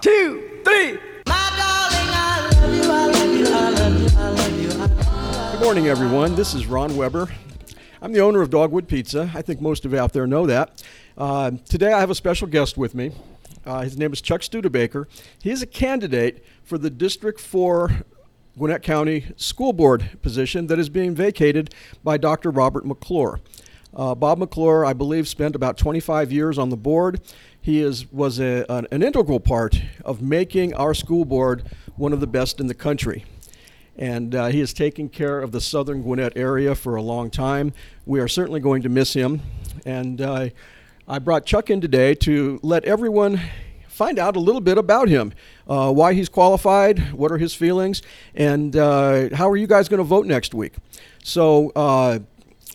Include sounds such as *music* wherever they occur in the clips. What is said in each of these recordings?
two, three. Good morning, everyone. This is Ron Weber. I'm the owner of Dogwood Pizza. I think most of you out there know that. Uh, today, I have a special guest with me. Uh, his name is Chuck Studebaker. He is a candidate for the District 4 Gwinnett County School Board position that is being vacated by Dr. Robert McClure. Uh, Bob McClure, I believe, spent about 25 years on the board. He is, was a, an, an integral part of making our school board one of the best in the country and uh, he has taken care of the southern Gwinnett area for a long time. We are certainly going to miss him, and uh, I brought Chuck in today to let everyone find out a little bit about him, uh, why he's qualified, what are his feelings, and uh, how are you guys going to vote next week. So, uh,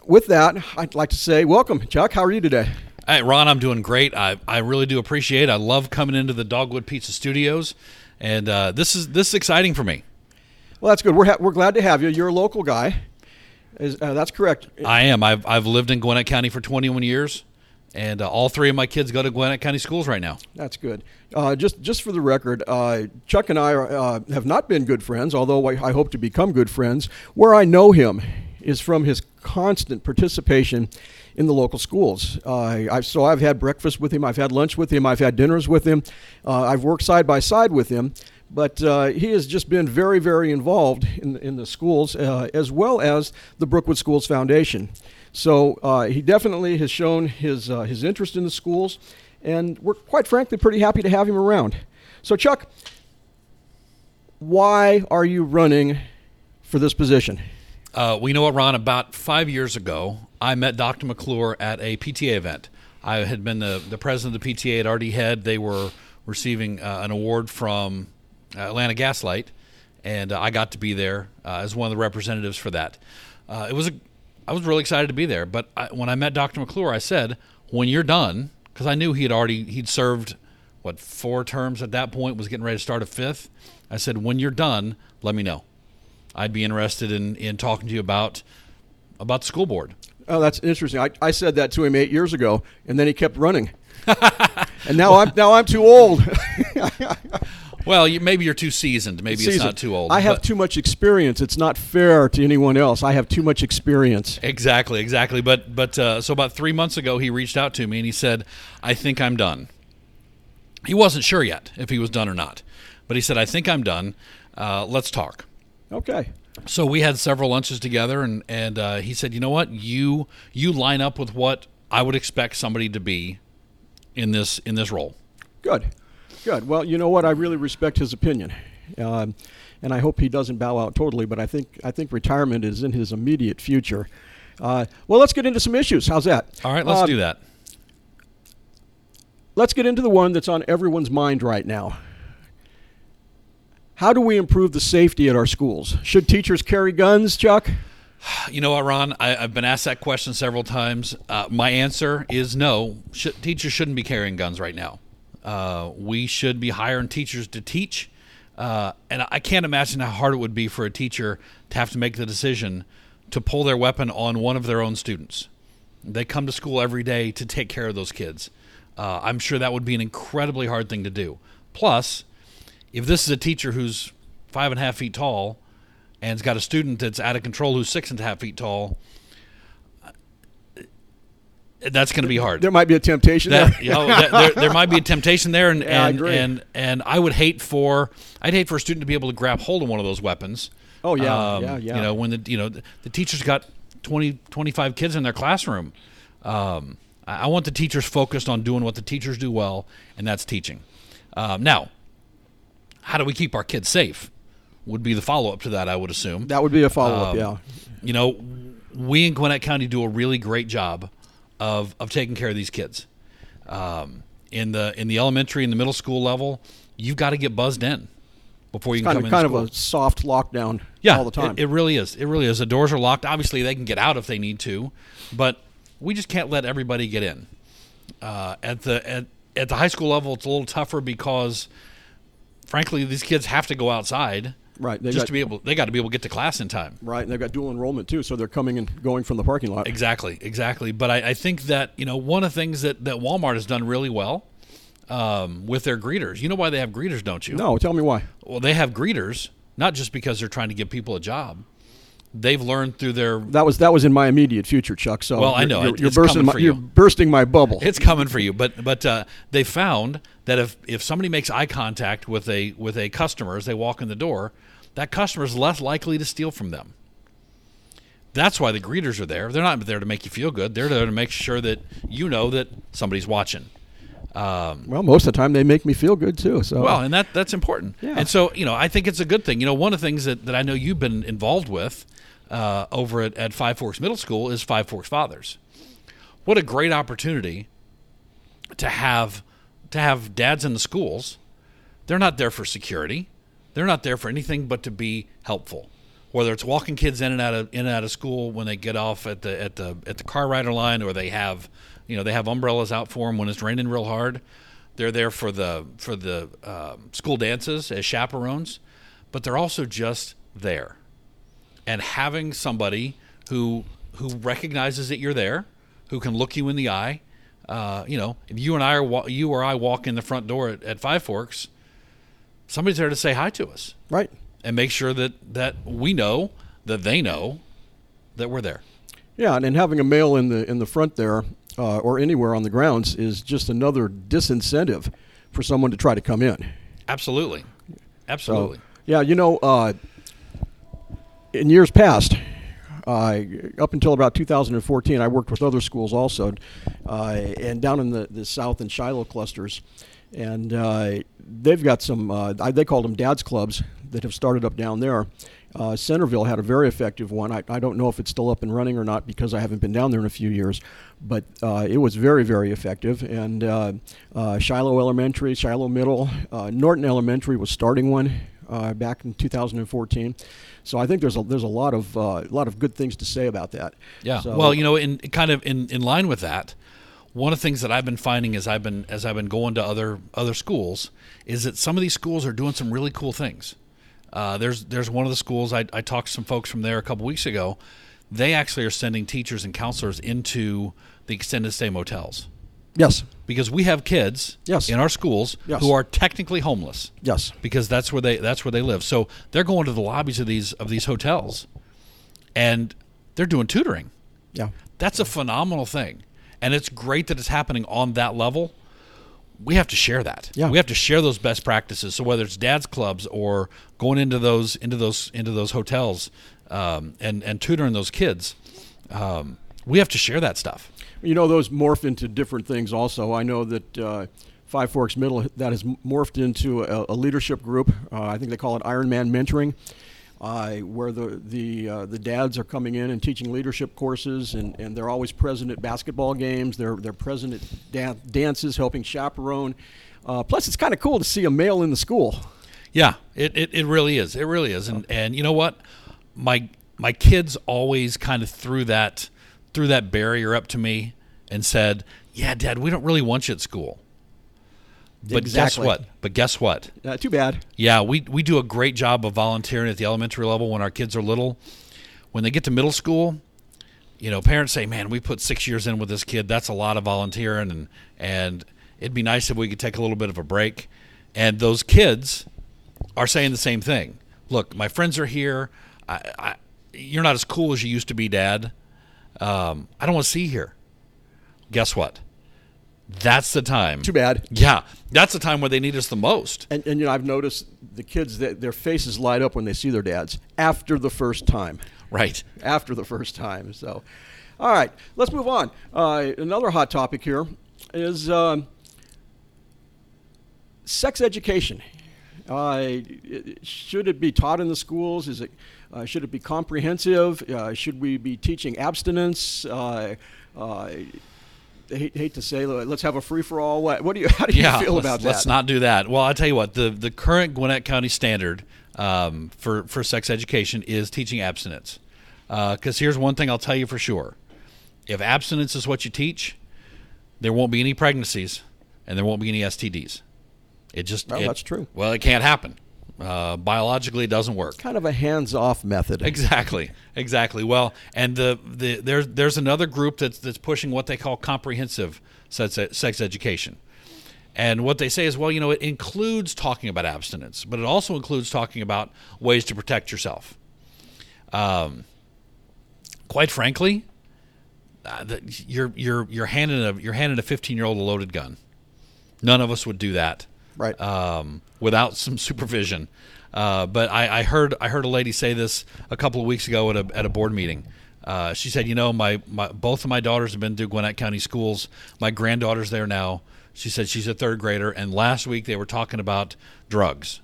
with that, I'd like to say welcome, Chuck. How are you today? Hey, Ron, I'm doing great. I, I really do appreciate it. I love coming into the Dogwood Pizza Studios, and uh, this is this is exciting for me. Well, that's good. We're, ha- we're glad to have you. You're a local guy. Is, uh, that's correct. I am. I've, I've lived in Gwinnett County for 21 years, and uh, all three of my kids go to Gwinnett County schools right now. That's good. Uh, just just for the record, uh, Chuck and I are, uh, have not been good friends, although I, I hope to become good friends. Where I know him is from his constant participation in the local schools. Uh, I've, so I've had breakfast with him, I've had lunch with him, I've had dinners with him, uh, I've worked side by side with him. But uh, he has just been very, very involved in, in the schools uh, as well as the Brookwood Schools Foundation. So uh, he definitely has shown his, uh, his interest in the schools, and we're quite frankly pretty happy to have him around. So, Chuck, why are you running for this position? Uh, we know Ron, about five years ago, I met Dr. McClure at a PTA event. I had been the, the president of the PTA at RD Head. They were receiving uh, an award from Atlanta Gas Light, and uh, I got to be there uh, as one of the representatives for that. Uh, it was a, I was really excited to be there. But I, when I met Dr. McClure, I said, "When you're done," because I knew he had already he'd served what four terms at that point, was getting ready to start a fifth. I said, "When you're done, let me know. I'd be interested in in talking to you about about the school board." Oh, that's interesting. I, I said that to him eight years ago, and then he kept running. *laughs* and now I'm now I'm too old. *laughs* Well, you, maybe you're too seasoned. Maybe it's not too old. I have too much experience. It's not fair to anyone else. I have too much experience. Exactly, exactly. But but uh, so about three months ago, he reached out to me and he said, "I think I'm done." He wasn't sure yet if he was done or not, but he said, "I think I'm done. Uh, let's talk." Okay. So we had several lunches together, and and uh, he said, "You know what? You you line up with what I would expect somebody to be in this in this role." Good. Good. Well, you know what? I really respect his opinion, um, and I hope he doesn't bow out totally. But I think I think retirement is in his immediate future. Uh, well, let's get into some issues. How's that? All right, let's Uh, do that. Let's get into the one that's on everyone's mind right now. How do we improve the safety at our schools? Should teachers carry guns, Chuck? You know what, Ron? I, I've been asked that question several times. Uh, my answer is no. Sh- teachers shouldn't be carrying guns right now. Uh, we should be hiring teachers to teach. Uh, and I can't imagine how hard it would be for a teacher to have to make the decision to pull their weapon on one of their own students. They come to school every day to take care of those kids. Uh, I'm sure that would be an incredibly hard thing to do. Plus, if this is a teacher who's five and a half feet tall and's got a student that's out of control who's six and a half feet tall, uh, that's going to be hard. There might be a temptation That, there. you know, that- there, there might be a *laughs* temptation there, and Yeah, I and, and and I would hate for I'd hate for a student to be able to grab hold of one of those weapons. Oh, yeah, yeah, yeah. You know, when the you know the, the teacher's got 20, 25 kids in their classroom. Um, I, I want the teachers focused on doing what the teachers do well, and that's teaching. Um, now, how do we keep our kids safe? Would be the follow up to that, I would assume. That would be a follow up, Um, yeah. You know, we in Gwinnett County do a really great job of of taking care of these kids. Um, in the in the elementary and the middle school level, you've got to get buzzed in before you can Kind come of, in kind of a soft lockdown yeah, all the time. It, it really is. It really is. The doors are locked. Obviously, they can get out if they need to, but we just can't let everybody get in. Uh, at the at, at the high school level, it's a little tougher because, frankly, these kids have to go outside right. They just got, to be able. They got to be able to get to class in time. right, and they've got dual enrollment too, so they're coming and going from the parking lot. Exactly, exactly. But I, I think that you know one of the things that, that Walmart has done really well um, with their greeters. You know why they have greeters, don't you? No, tell me why. Well, they have greeters not just because they're trying to give people a job. They've learned through their. That was that was in my immediate future, Chuck. So Well, I know. you're, you're bursting my for you're bursting my bubble. It's coming for you, but but uh, they found that if if somebody makes eye contact with a with a customer as they walk in the door, that customer is less likely to steal from them. That's why the greeters are there. They're not there to make you feel good. They're there to make sure that you know that somebody's watching. Um, well, most of the time they make me feel good too. So well, and that that's important. Yeah. And so, you know, I think it's a good thing. You know, one of the things that, that I know you've been involved with uh, over at, at Five Forks Middle School is Five Forks Fathers. What a great opportunity to have to have dads in the schools. They're not there for security. They're not there for anything but to be helpful. Whether it's walking kids in and out of in and out of school when they get off at the at the at the car rider line, or they have, you know, they have umbrellas out for them when it's raining real hard. They're there for the for the um, school dances as chaperones, but they're also just there. And having somebody who who recognizes that you're there, who can look you in the eye, uh, you know, if you and I are you or I walk in the front door at, at Five Forks, somebody's there to say hi to us right. and make sure that that we know that they know that we're there. Yeah, and then having a male in the in the front there uh, or anywhere on the grounds is just another disincentive for someone to try to come in. Absolutely, So, absolutely. yeah, you know, uh, in years past, uh, up until about 2014, I worked with other schools also, uh, and down in the, the South and Shiloh clusters, and uh, they've got some. Uh, they called them dads clubs that have started up down there. Uh, Centerville had a very effective one. I, I don't know if it's still up and running or not because I haven't been down there in a few years, but uh, it was very, very effective. And Shiloh Elementary, Shiloh Middle, Norton Elementary was starting one uh, back in 2014. So I think there's a there's a lot of uh, a lot of good things to say about that. Yeah. So- well, you know, in kind of in, in line with that, one of the things that I've been finding as I've been as I've been going to other other schools is that some of these schools are doing some really cool things. Uh, there's there's one of the schools I, I talked to some folks from there a couple weeks ago. They actually are sending teachers and counselors into the extended stay motels yes, because we have kids Yes. in our schools Yes. who are technically homeless yes, because that's where they that's where they live. So they're going to the lobbies of these of these hotels, and they're doing tutoring. yeah, That's a phenomenal thing, and it's great that it's happening on that level. We have to share that. Yeah. We have to share those best practices. So whether it's dads clubs or going into those into those into those hotels um, and and tutoring those kids, um, we have to share that stuff. You know, those morph into different things. Also, I know that uh, Five Forks Middle that has morphed into a, a leadership group. Uh, I think they call it Iron Man Mentoring, uh, where the the uh, the dads are coming in and teaching leadership courses, and, and they're always present at basketball games. They're they're present at dan- dances, helping chaperone. Uh, plus, it's kind of cool to see a male in the school. Yeah, it, it, it really is. It really is. And and you know what? My my kids always kind of threw that threw that barrier up to me and said, "Yeah, Dad, we don't really want you at school." But Exactly. guess what? But guess what? Uh, too bad. Yeah, we we do a great job of volunteering at the elementary level when our kids are little. When they get to middle school, you know, parents say, "Man, we put 6 years in with this kid. That's a lot of volunteering and and it'd be nice if we could take a little bit of a break." And those kids are saying the same thing. Look, my friends are here. I, I you're not as cool as you used to be, Dad. Um, I don't want to see here. Guess what? That's the time. Too bad. Yeah, that's the time where they need us the most. And, and you know, I've noticed the kids that their faces light up when they see their dads after the first time. Right. after the first time. So, all right, let's move on. Uh, another hot topic here is um, sex education. Uh, should it be taught in the schools? Is it uh, should it be comprehensive? Uh, should we be teaching abstinence? Uh, uh, I hate, hate to say, let's have a free for all. What, what do you? *laughs* How do you yeah, feel let's, about that? let's not do that. Well, I tell you what, the the current Gwinnett County standard um, for for sex education is teaching abstinence. Because here's one thing I'll tell you for sure: if abstinence is what you teach, there won't be any pregnancies and there won't be any STDs. It just Well, it- that's true. Well, it can't happen. Uh, biologically, it doesn't work. Kind of a hands-off method. Exactly, exactly. Well, and the, the there's there's another group that's that's pushing what they call comprehensive sex, sex education, And what they say is, well, you know, it includes talking about abstinence, but it also includes talking about ways to protect yourself. Um, quite frankly, uh, the, you're you're you're handing a you're handing a 15 year old a loaded gun. None of us would do that, Right. Um, without some supervision. Uh, but I, I heard I heard a lady say this a couple of weeks ago at a at a board meeting. Uh, she said, "You know, my, my both of my daughters have been through Gwinnett County schools. My granddaughter's there now. She said she's a third grader, and last week they were talking about drugs.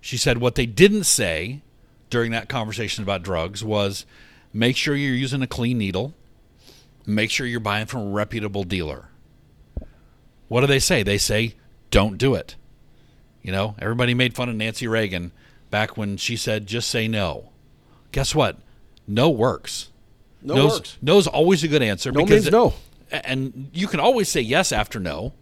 She said what they didn't say during that conversation about drugs was make sure you're using a clean needle, make sure you're buying from a reputable dealer. What do they say? They say don't do it. You know, everybody made fun of Nancy Reagan back when she said just say no. Guess what? No works. no No's, works. No's always a good answer. No means no. And you can always say yes after no.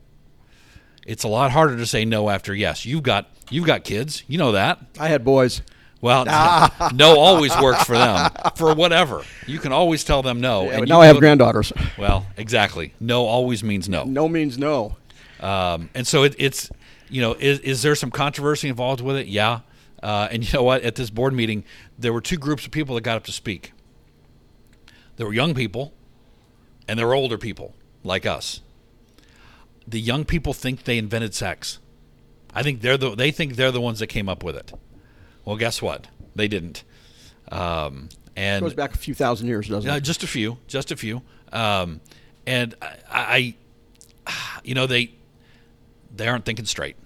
It's a lot harder to say no after yes. You've got you've got kids. You know that. I had boys. Well, *laughs* no always works for them for whatever. You can always tell them no. Yeah, and but now I have granddaughters. Well, exactly. No always means no. No means no. Um, and so it, it's, you know, is, is there some controversy involved with it? Yeah. Uh, and you know what? At this board meeting, there were two groups of people that got up to speak. There were young people, and there were older people like us. The young people think they invented sex. I think they're the they think they're the ones that came up with it. Well, guess what? They didn't. Um, and goes back a few thousand years, doesn't uh, it? just a few, just a few. Um, and I, I, you know, they they aren't thinking straight,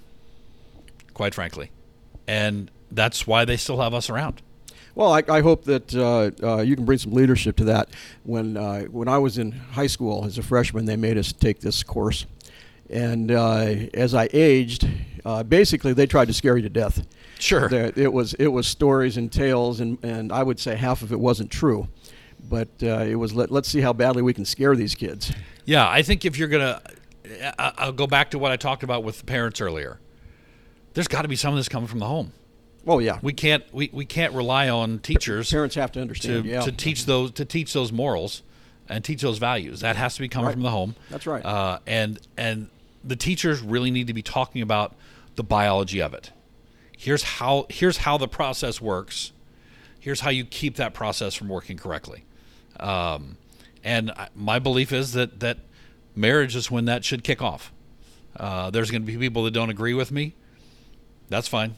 quite frankly, and that's why they still have us around. Well, I, I hope that uh, uh, you can bring some leadership to that. When uh, when I was in high school as a freshman, they made us take this course, and uh, as I aged, uh, basically they tried to scare you to death. Sure. There- it was it was stories and tales, and, and I would say half of it wasn't true, but uh, it was let, let's see how badly we can scare these kids. Yeah, I think if you're gonna, I'll go back to what I talked about with the parents earlier. There's got to be some of this coming from the home. Oh yeah, We can't we, we can't rely on teachers parents have to to, understand. yeah, to teach those to teach those morals and teach those values. That has to be coming Right. from the home. That's right. Uh, and and the teachers really need to be talking about the biology of it. Here's how here's how the process works. Here's how you keep that process from working correctly. Um, and I, my belief is that that marriage is when that should kick off. Uh, there's going to be people that don't agree with me. That's fine.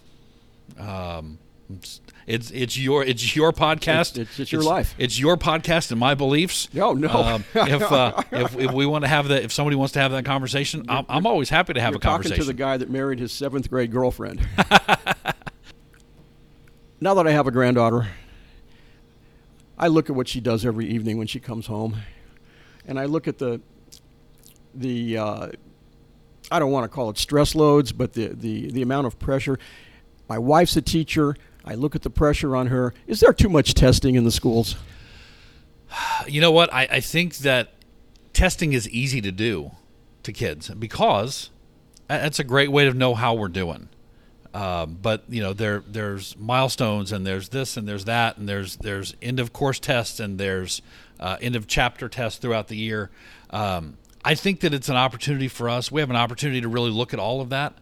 Um, it's, it's it's your it's your podcast. It's- it's- it's your life. It's your podcast and my beliefs. No, no. Um, if, uh, *laughs* if if we want to have that, if somebody wants to have that conversation, I'm, I'm always happy to have You're a talking to the guy that married his seventh grade girlfriend. *laughs* now that I have a granddaughter, I look at what she does every evening when she comes home, and I look at the the uh, I don't want to call it stress loads, but the, the the amount of pressure. My wife's a teacher. I look at the pressure on her. Is there too much testing in the schools? you know what? I, I think that testing is easy to do to kids because that- that's a great way to know how we're doing. Um, but you know, there there's milestones and there's this and there's that and there's there's end of course tests and there's uh, end of chapter tests throughout the year. Um, I think that it's an opportunity for us. We have an opportunity to really look at all of that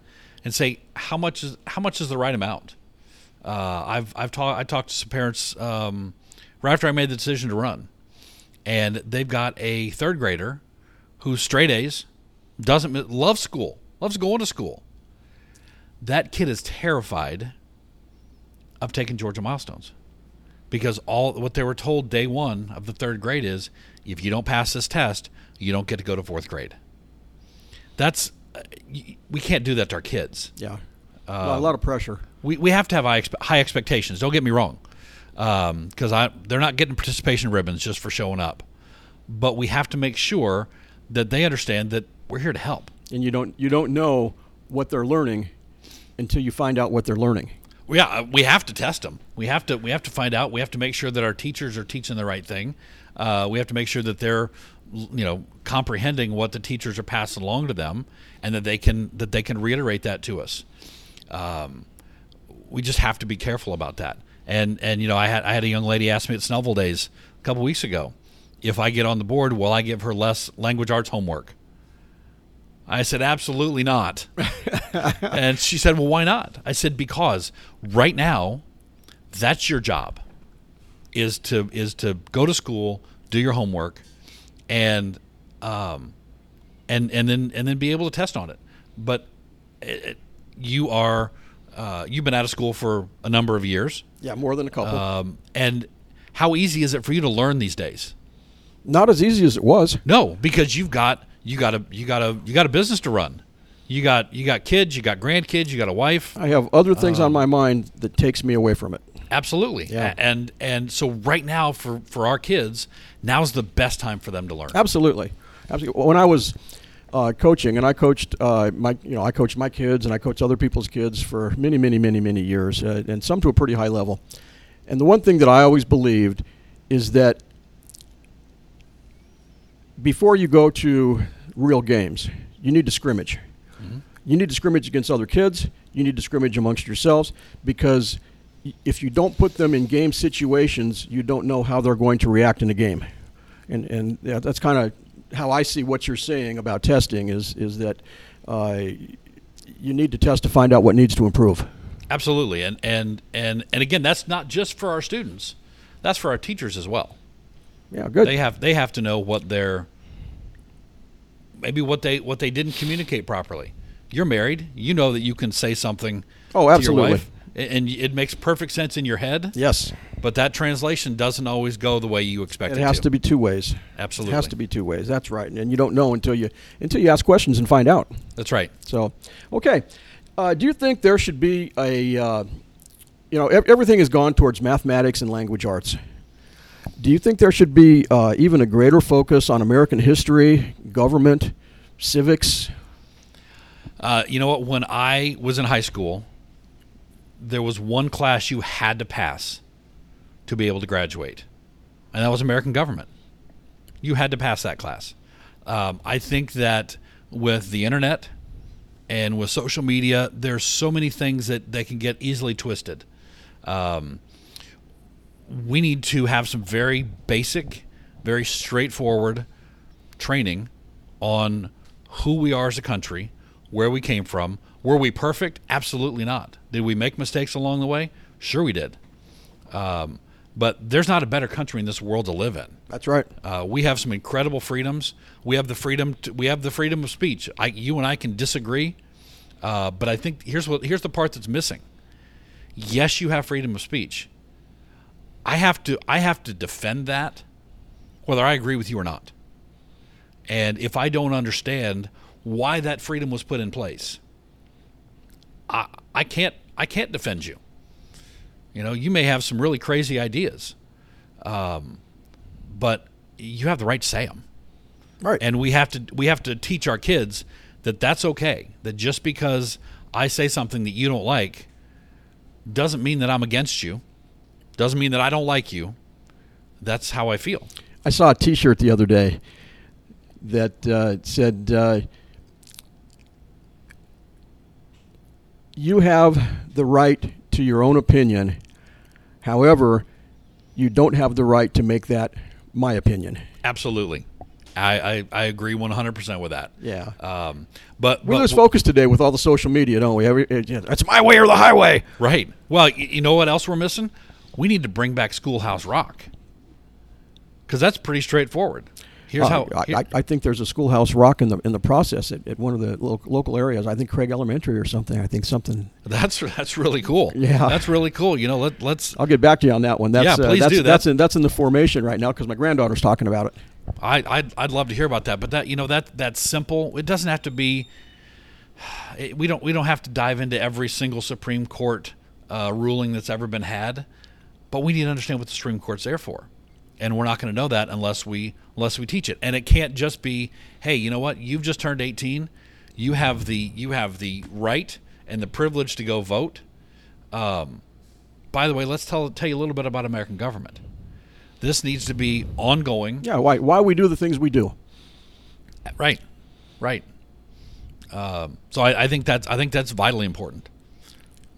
and say how much is how much is the right amount. Uh, I've I've talked I talked to some parents um, right after I made the decision to run, and they've got a third grader who's straight A's, doesn't love school, loves going to school. That kid is terrified of taking Georgia milestones because all what they were told day one of the third grade is if you don't pass this test, you don't get to go to fourth grade. That's uh, we can't do that to our kids Yeah, um, a lot of pressure. we, we have to have high, high expectations. Don't get me wrong, um, because I they're not getting participation ribbons just for showing up, but we have to make sure that they understand that we're here to help. and you don't you don't know what they're learning until you find out what they're learning. Yeah, uh, we have to test them. We have to we have to find out. We have to make sure that our teachers are teaching the right thing. Uh, we have to make sure that they're you know comprehending what the teachers are passing along to them, and that they can that they can reiterate that to us. Um, we just have to be careful about that. And and you know, I had I had a young lady ask me at Snellville Days a couple weeks ago, if I get on the board, will I give her less language arts homework? I said, absolutely not. *laughs* and she said, well, why not? I said, because right now, that's your job is to is to go to school, do your homework, and um, and and then and then be able to test on it. But it, you are uh, you've been out of school for a number of years, Yeah, more than a couple. um, and how easy is it for you to learn these days? Not as easy as it was. No, because you've got you got a you got a you got a business to run. You got you got kids, you got grandkids, you got a wife. I have other things Um, on my mind that takes me away from it. Absolutely. Yeah. And and so right now for for our kids, now's the best time for them to learn. Absolutely, absolutely. When I was uh, coaching, and I coached uh, my, you know, I coached my kids, and I coached other people's kids for many, many, many, many years, uh, and some to a pretty high level. And the one thing that I always believed is that before you go to real games, you need to scrimmage. You need to scrimmage against other kids. You need to scrimmage amongst yourselves because if you don't put them in game situations, you don't know how they're going to react in a game. And and that's kind of how I see what you're saying about testing is is that uh, you need to test to find out what needs to improve. Absolutely. And and and and again, that's not just for our students. That's for our teachers as well. Yeah, good. They have they have to know what their maybe what they what they didn't communicate properly. You're married. You know that you can say something Oh, to absolutely. your wife, and it makes perfect sense in your head. yes, But that translation doesn't always go the way you expect it it, has to be two ways. Absolutely. It has to be two ways. That's right. And you don't know until you until you ask questions and find out. That's right. So, okay. Uh, do you think there should be a, uh, you know, everything has gone towards mathematics and language arts. Do you think there should be uh, even a greater focus on American history, government, civics? Uh, you know what? When I was in high school, there was one class you had to pass to be able to graduate, and that was American government. You had to pass that class. Um, I think that with the internet and with social media, there's so many things that, that can get easily twisted. Um, we need to have some very basic, very straightforward training on who we are as a country, where we came from. Were we perfect? Absolutely not. Did we make mistakes along the way? Sure, we did. Um, but there's not a better country in this world to live in. That's right. Uh, we have some incredible freedoms. We have the freedom. To, we have the freedom of speech. I, you and I can disagree, uh, but I think here's what here's the part that's missing. Yes, you have freedom of speech. I have to. I have to defend that, whether I agree with you or not. And if I don't understand why that freedom was put in place, I, I can't. I can't defend you. You know, you may have some really crazy ideas um, but you have the right to say them. Right. And we have to we have to teach our kids that that's okay. That just because I say something that you don't like doesn't mean that I'm against you. Doesn't mean that I don't like you. That's how I feel. I saw a T-shirt the other day that uh, said, uh, "You have the right to your own opinion. However, you don't have the right to make that my opinion." Absolutely. I, I, I agree 100% with that. Yeah. Um, but, We but lose focus today with all the social media, don't we? Every, it, yeah, it's my way or the highway. right. Well, y- you know what else we're missing? We need to bring back Schoolhouse Rock. Because that's pretty straightforward. Here's Uh, how. I, here- I, I think there's a schoolhouse rock in the in the process at, at one of the lo- local areas. I think Craig Elementary or something. I think something. that's that's really cool. Yeah. That's really cool. You know, let, let's I'll get back to you on that one. That's, Yeah, uh, please that's, do. That's That- in that's in the formation right now because my granddaughter's talking about it. I I'd, I'd love to hear about that, but that you know that that's simple. It doesn't have to be. *sighs* it- we don't we don't have to dive into every single Supreme Court uh, ruling that's ever been had, but we need to understand what the Supreme Court's there for, and we're not going to know that unless we unless we teach it. And it can't just be, hey, you know what? You've just turned eighteen, you have the you have the right and the privilege to go vote. Um, by the way, let's tell tell you a little bit about American government. This needs to be ongoing. Yeah, why why we do the things we do. Right, right. Um, so I, I think that's I think that's vitally important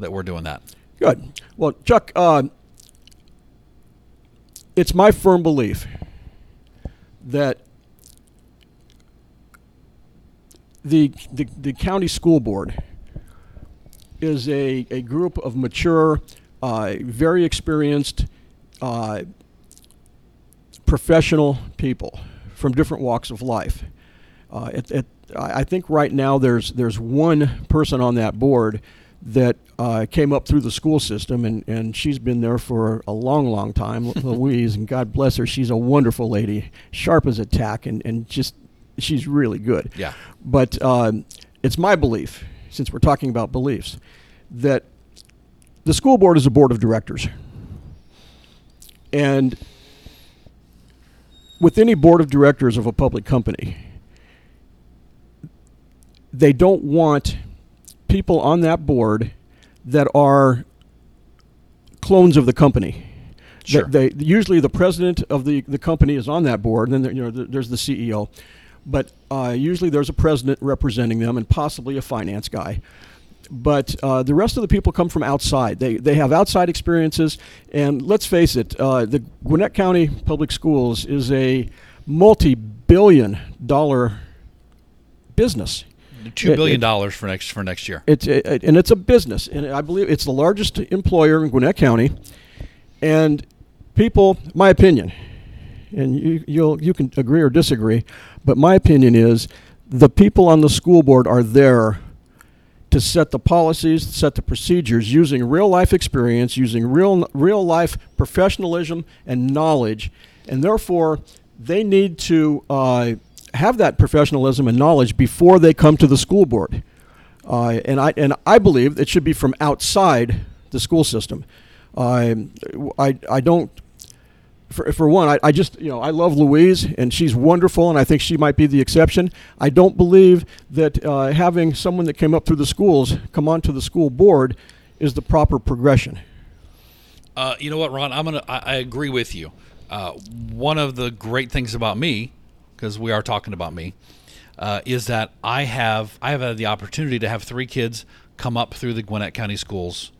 that we're doing that. Good. Well, Chuck, uh, it's my firm belief that the, the the county school board is a, a group of mature, uh, very experienced, uh, professional people from different walks of life. Uh, it, it, I think right now there's there's one person on that board that uh, came up through the school system, and, and she's been there for a long, long time, *laughs* Louise, and God bless her. She's a wonderful lady, sharp as a tack, and, and just she's really good. Yeah. But um, it's my belief, since we're talking about beliefs, that the school board is a board of directors. And with any board of directors of a public company, they don't want people on that board that are clones of the company. Sure. They, they- usually the president of the, the company is on that board, and then there, you know there's the CEO, but uh, usually there's a president representing them and possibly a finance guy. But uh, the rest of the people come from outside. They, they have outside experiences, and let's face it, uh, the Gwinnett County Public Schools is a multi-billion dollar business. Two It- billion it- dollars for next for next year. It's a, and it's a business, and I believe it's the largest employer in Gwinnett County. And people, my opinion, and you you'll you can agree or disagree, but my opinion is the people on the school board are there to set the policies, set the procedures using real life experience, using real real life professionalism and knowledge, and therefore they need to uh, have that professionalism and knowledge before they come to the school board. Uh, and I and I believe it should be from outside the school system. Um, I I don't. For, for one, I, I just you know I love Louise and she's wonderful and I think she might be the exception. I don't believe that uh, having someone that came up through the schools come onto the school board is the proper progression. Uh, you know what, Ron? I'm gonna. I, I agree with you. Uh, one of the great things about me, because we are talking about me, uh, is that I have I have had the opportunity to have three kids come up through the Gwinnett County schools.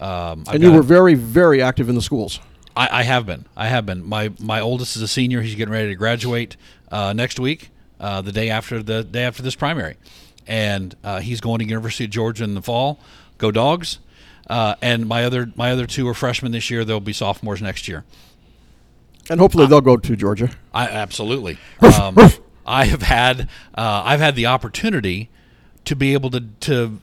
Um, And you were very very active in the schools. I, I have been. I have been. My my oldest is a senior. He's getting ready to graduate uh, next week, uh, the day after the day after this primary, and uh, he's going to University of Georgia in the fall. Go Dogs! Uh, and my other my other two are freshmen this year. They'll be sophomores next year. And hopefully they'll go to Georgia. I absolutely. *laughs* Um, I have had uh, I've had the opportunity to be able to to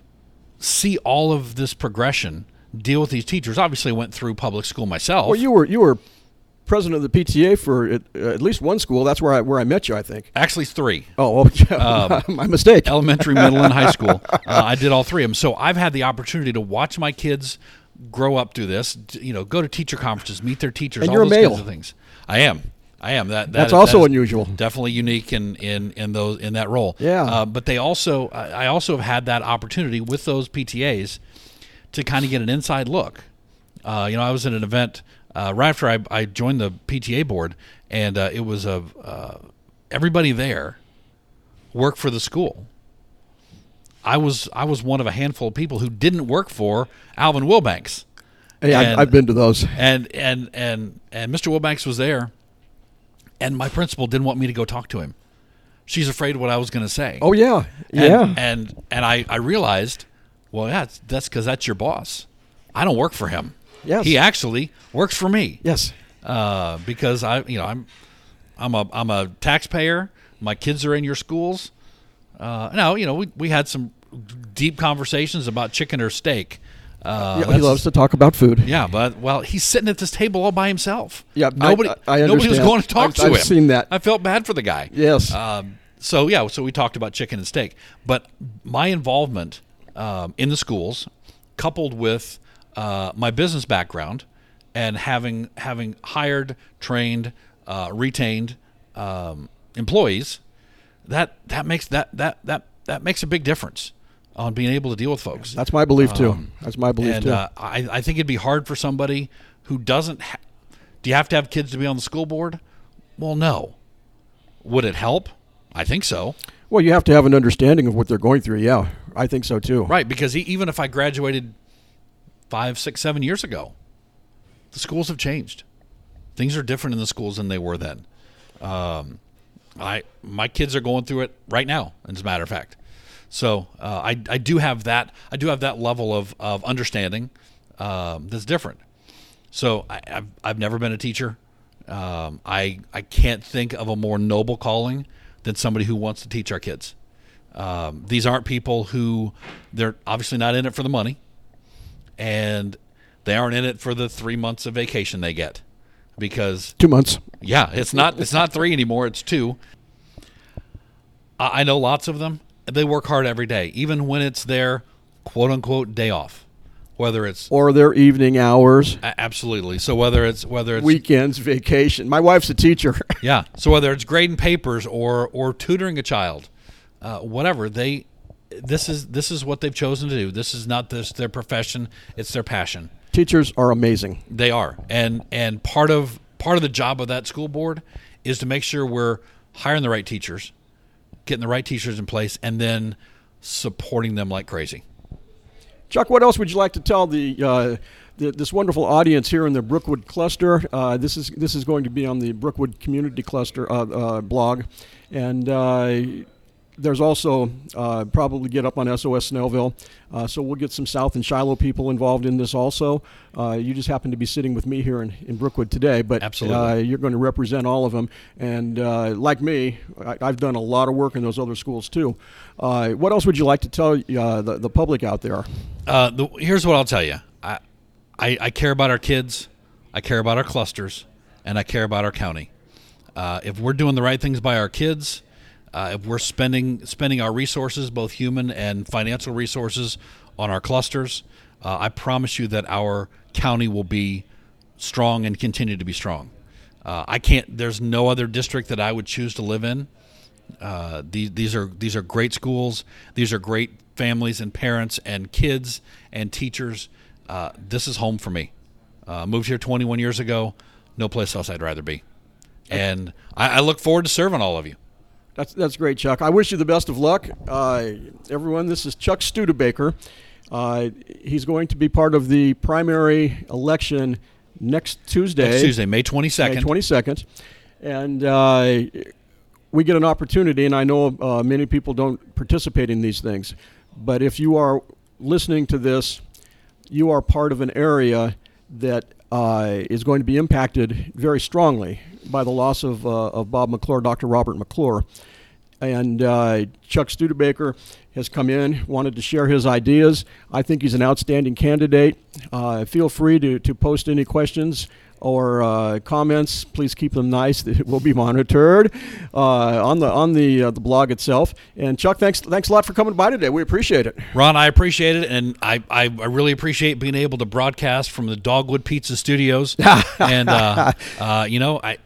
see all of this progression, deal with these teachers. Obviously, I went through public school myself. Well, you were you were president of the PTA for at, uh, at least one school. That's where I where I met you, I think. Actually, three. Oh, well, *laughs* yeah, *laughs* my mistake. elementary, middle, and high school. Uh, I did all three of them. So I've had the opportunity to watch my kids grow up through this. You know, go to teacher conferences, meet their teachers, And all you're a those male. kinds of things. I am. I am. That, that That's is- also that unusual. Definitely unique in in in those in that role. Yeah. Uh, but they also, I I also have had that opportunity with those PTAs to kind of get an inside look. Uh, you know, I was at an event uh, right after I, I joined the PTA board, and uh, it was a uh, everybody there worked for the school. I was I was one of a handful of people who didn't work for Alvin Wilbanks, Hey, and- I've been to those. and and and and Mr. Wilbanks was there, and my principal didn't want me to go talk to him. She's afraid of what I was going to say. Oh yeah, And, yeah. And and I I realized, well, yeah, that's because that's your boss. I don't work for him. Yes. He actually works for me. yes. Uh, because I, you know, I'm, I'm a, I'm a taxpayer. My kids are in your schools. Uh, now, you know, we, we had some deep conversations about chicken or steak. Uh, Yeah, he loves to talk about food. Yeah, but well, he's sitting at this table all by himself. Yeah, nobody, I- I nobody was going to talk I've- to I've him. seen that. I felt bad for the guy. Yes. Um, so yeah, so we talked about chicken and steak, but my involvement um, in the schools, coupled with uh, my business background, and having having hired, trained, uh, retained um, employees, that that makes that that that that makes a big difference on being able to deal with folks. That's my belief too. That's my belief And too. uh, I, I think it'd be hard for somebody who doesn't. Ha- Do you have to have kids to be on the school board? Well, no. Would it help? I think so. well, you have to have an understanding of what they're going through. Yeah, I think so too. Right, because even if I graduated five, six, seven years ago, the schools have changed. Things are different in the schools than they were then. Um, I my kids are going through it right now. As a matter of fact, So uh, I, I do have that I do have that level of, of understanding um, that's different. So I, have I've never been a teacher. Um, I I can't think of a more noble calling than somebody who wants to teach our kids. Um, these aren't people who they're obviously not in it for the money, and they aren't in it for the three months of vacation they get because two months. Yeah, it's not it's not three anymore. It's two. I, I know lots of them. They work hard every day, even when it's their quote unquote day off whether it's or their evening hours. Absolutely. So whether it's whether it's weekends, vacation. My wife's a teacher. *laughs* yeah. So whether it's grading papers or or tutoring a child, uh, whatever they, this is this is what they've chosen to do. This is not this their profession. It's their passion. Teachers are amazing. They are, and and part of part of the job of that school board is to make sure we're hiring the right teachers, getting the right teachers in place, and then supporting them like crazy. Chuck, what else would you like to tell the, uh, this wonderful audience here in the Brookwood cluster? Uh, this is this is going to be on the Brookwood Community Cluster uh, uh blog, and uh, there's also uh, probably get up on SOS Snellville. Uh, so we'll get some South and Shiloh people involved in this also. Uh, you just happen to be sitting with me here in, in Brookwood today, but uh, you're going to represent all of them. And uh, like me, I, have done a lot of work in those other schools too. Uh, what else would you like to tell the, the public out there? The, here's what I'll tell you I, I, I, care about our kids, I care about our clusters, and I care about our county. if we're doing the right things by our kids, uh, if we're spending spending our resources, both human and financial resources, on our clusters, uh, I promise you that our county will be strong and continue to be strong. Uh, I can't. There's no other district that I would choose to live in. Uh, these these are these are great schools. These are great families and parents and kids and teachers. Uh, this is home for me. Uh, moved here 21 years ago. No place else I'd rather be. And I, I look forward to serving all of you. That's that's great, Chuck. I wish you the best of luck, uh, everyone. This is Chuck Studebaker. Uh, he's going to be part of the primary election next Tuesday. Next Tuesday, May twenty second. May twenty second, and uh, we get an opportunity. And I know uh, many people don't participate in these things, but if you are listening to this, you are part of an area that uh, is going to be impacted very strongly by the loss of, uh, of Bob McClure, Dr. Robert McClure. And uh, Chuck Studebaker has come in, wanted to share his ideas. I think he's an outstanding candidate. Uh, feel free to, to post any questions or uh, comments, please keep them nice. *laughs* It will be monitored uh, on the on the uh, the blog itself. And Chuck, thanks thanks a lot for coming by today. We appreciate it. Ron, I appreciate it, and I I, I really appreciate being able to broadcast from the Dogwood Pizza Studios. *laughs* and uh, uh, you know, I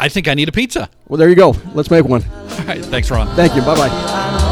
I think I need a pizza. Well, there you go. Let's make one. All right. Thanks, Ron. Thank you. Bye bye.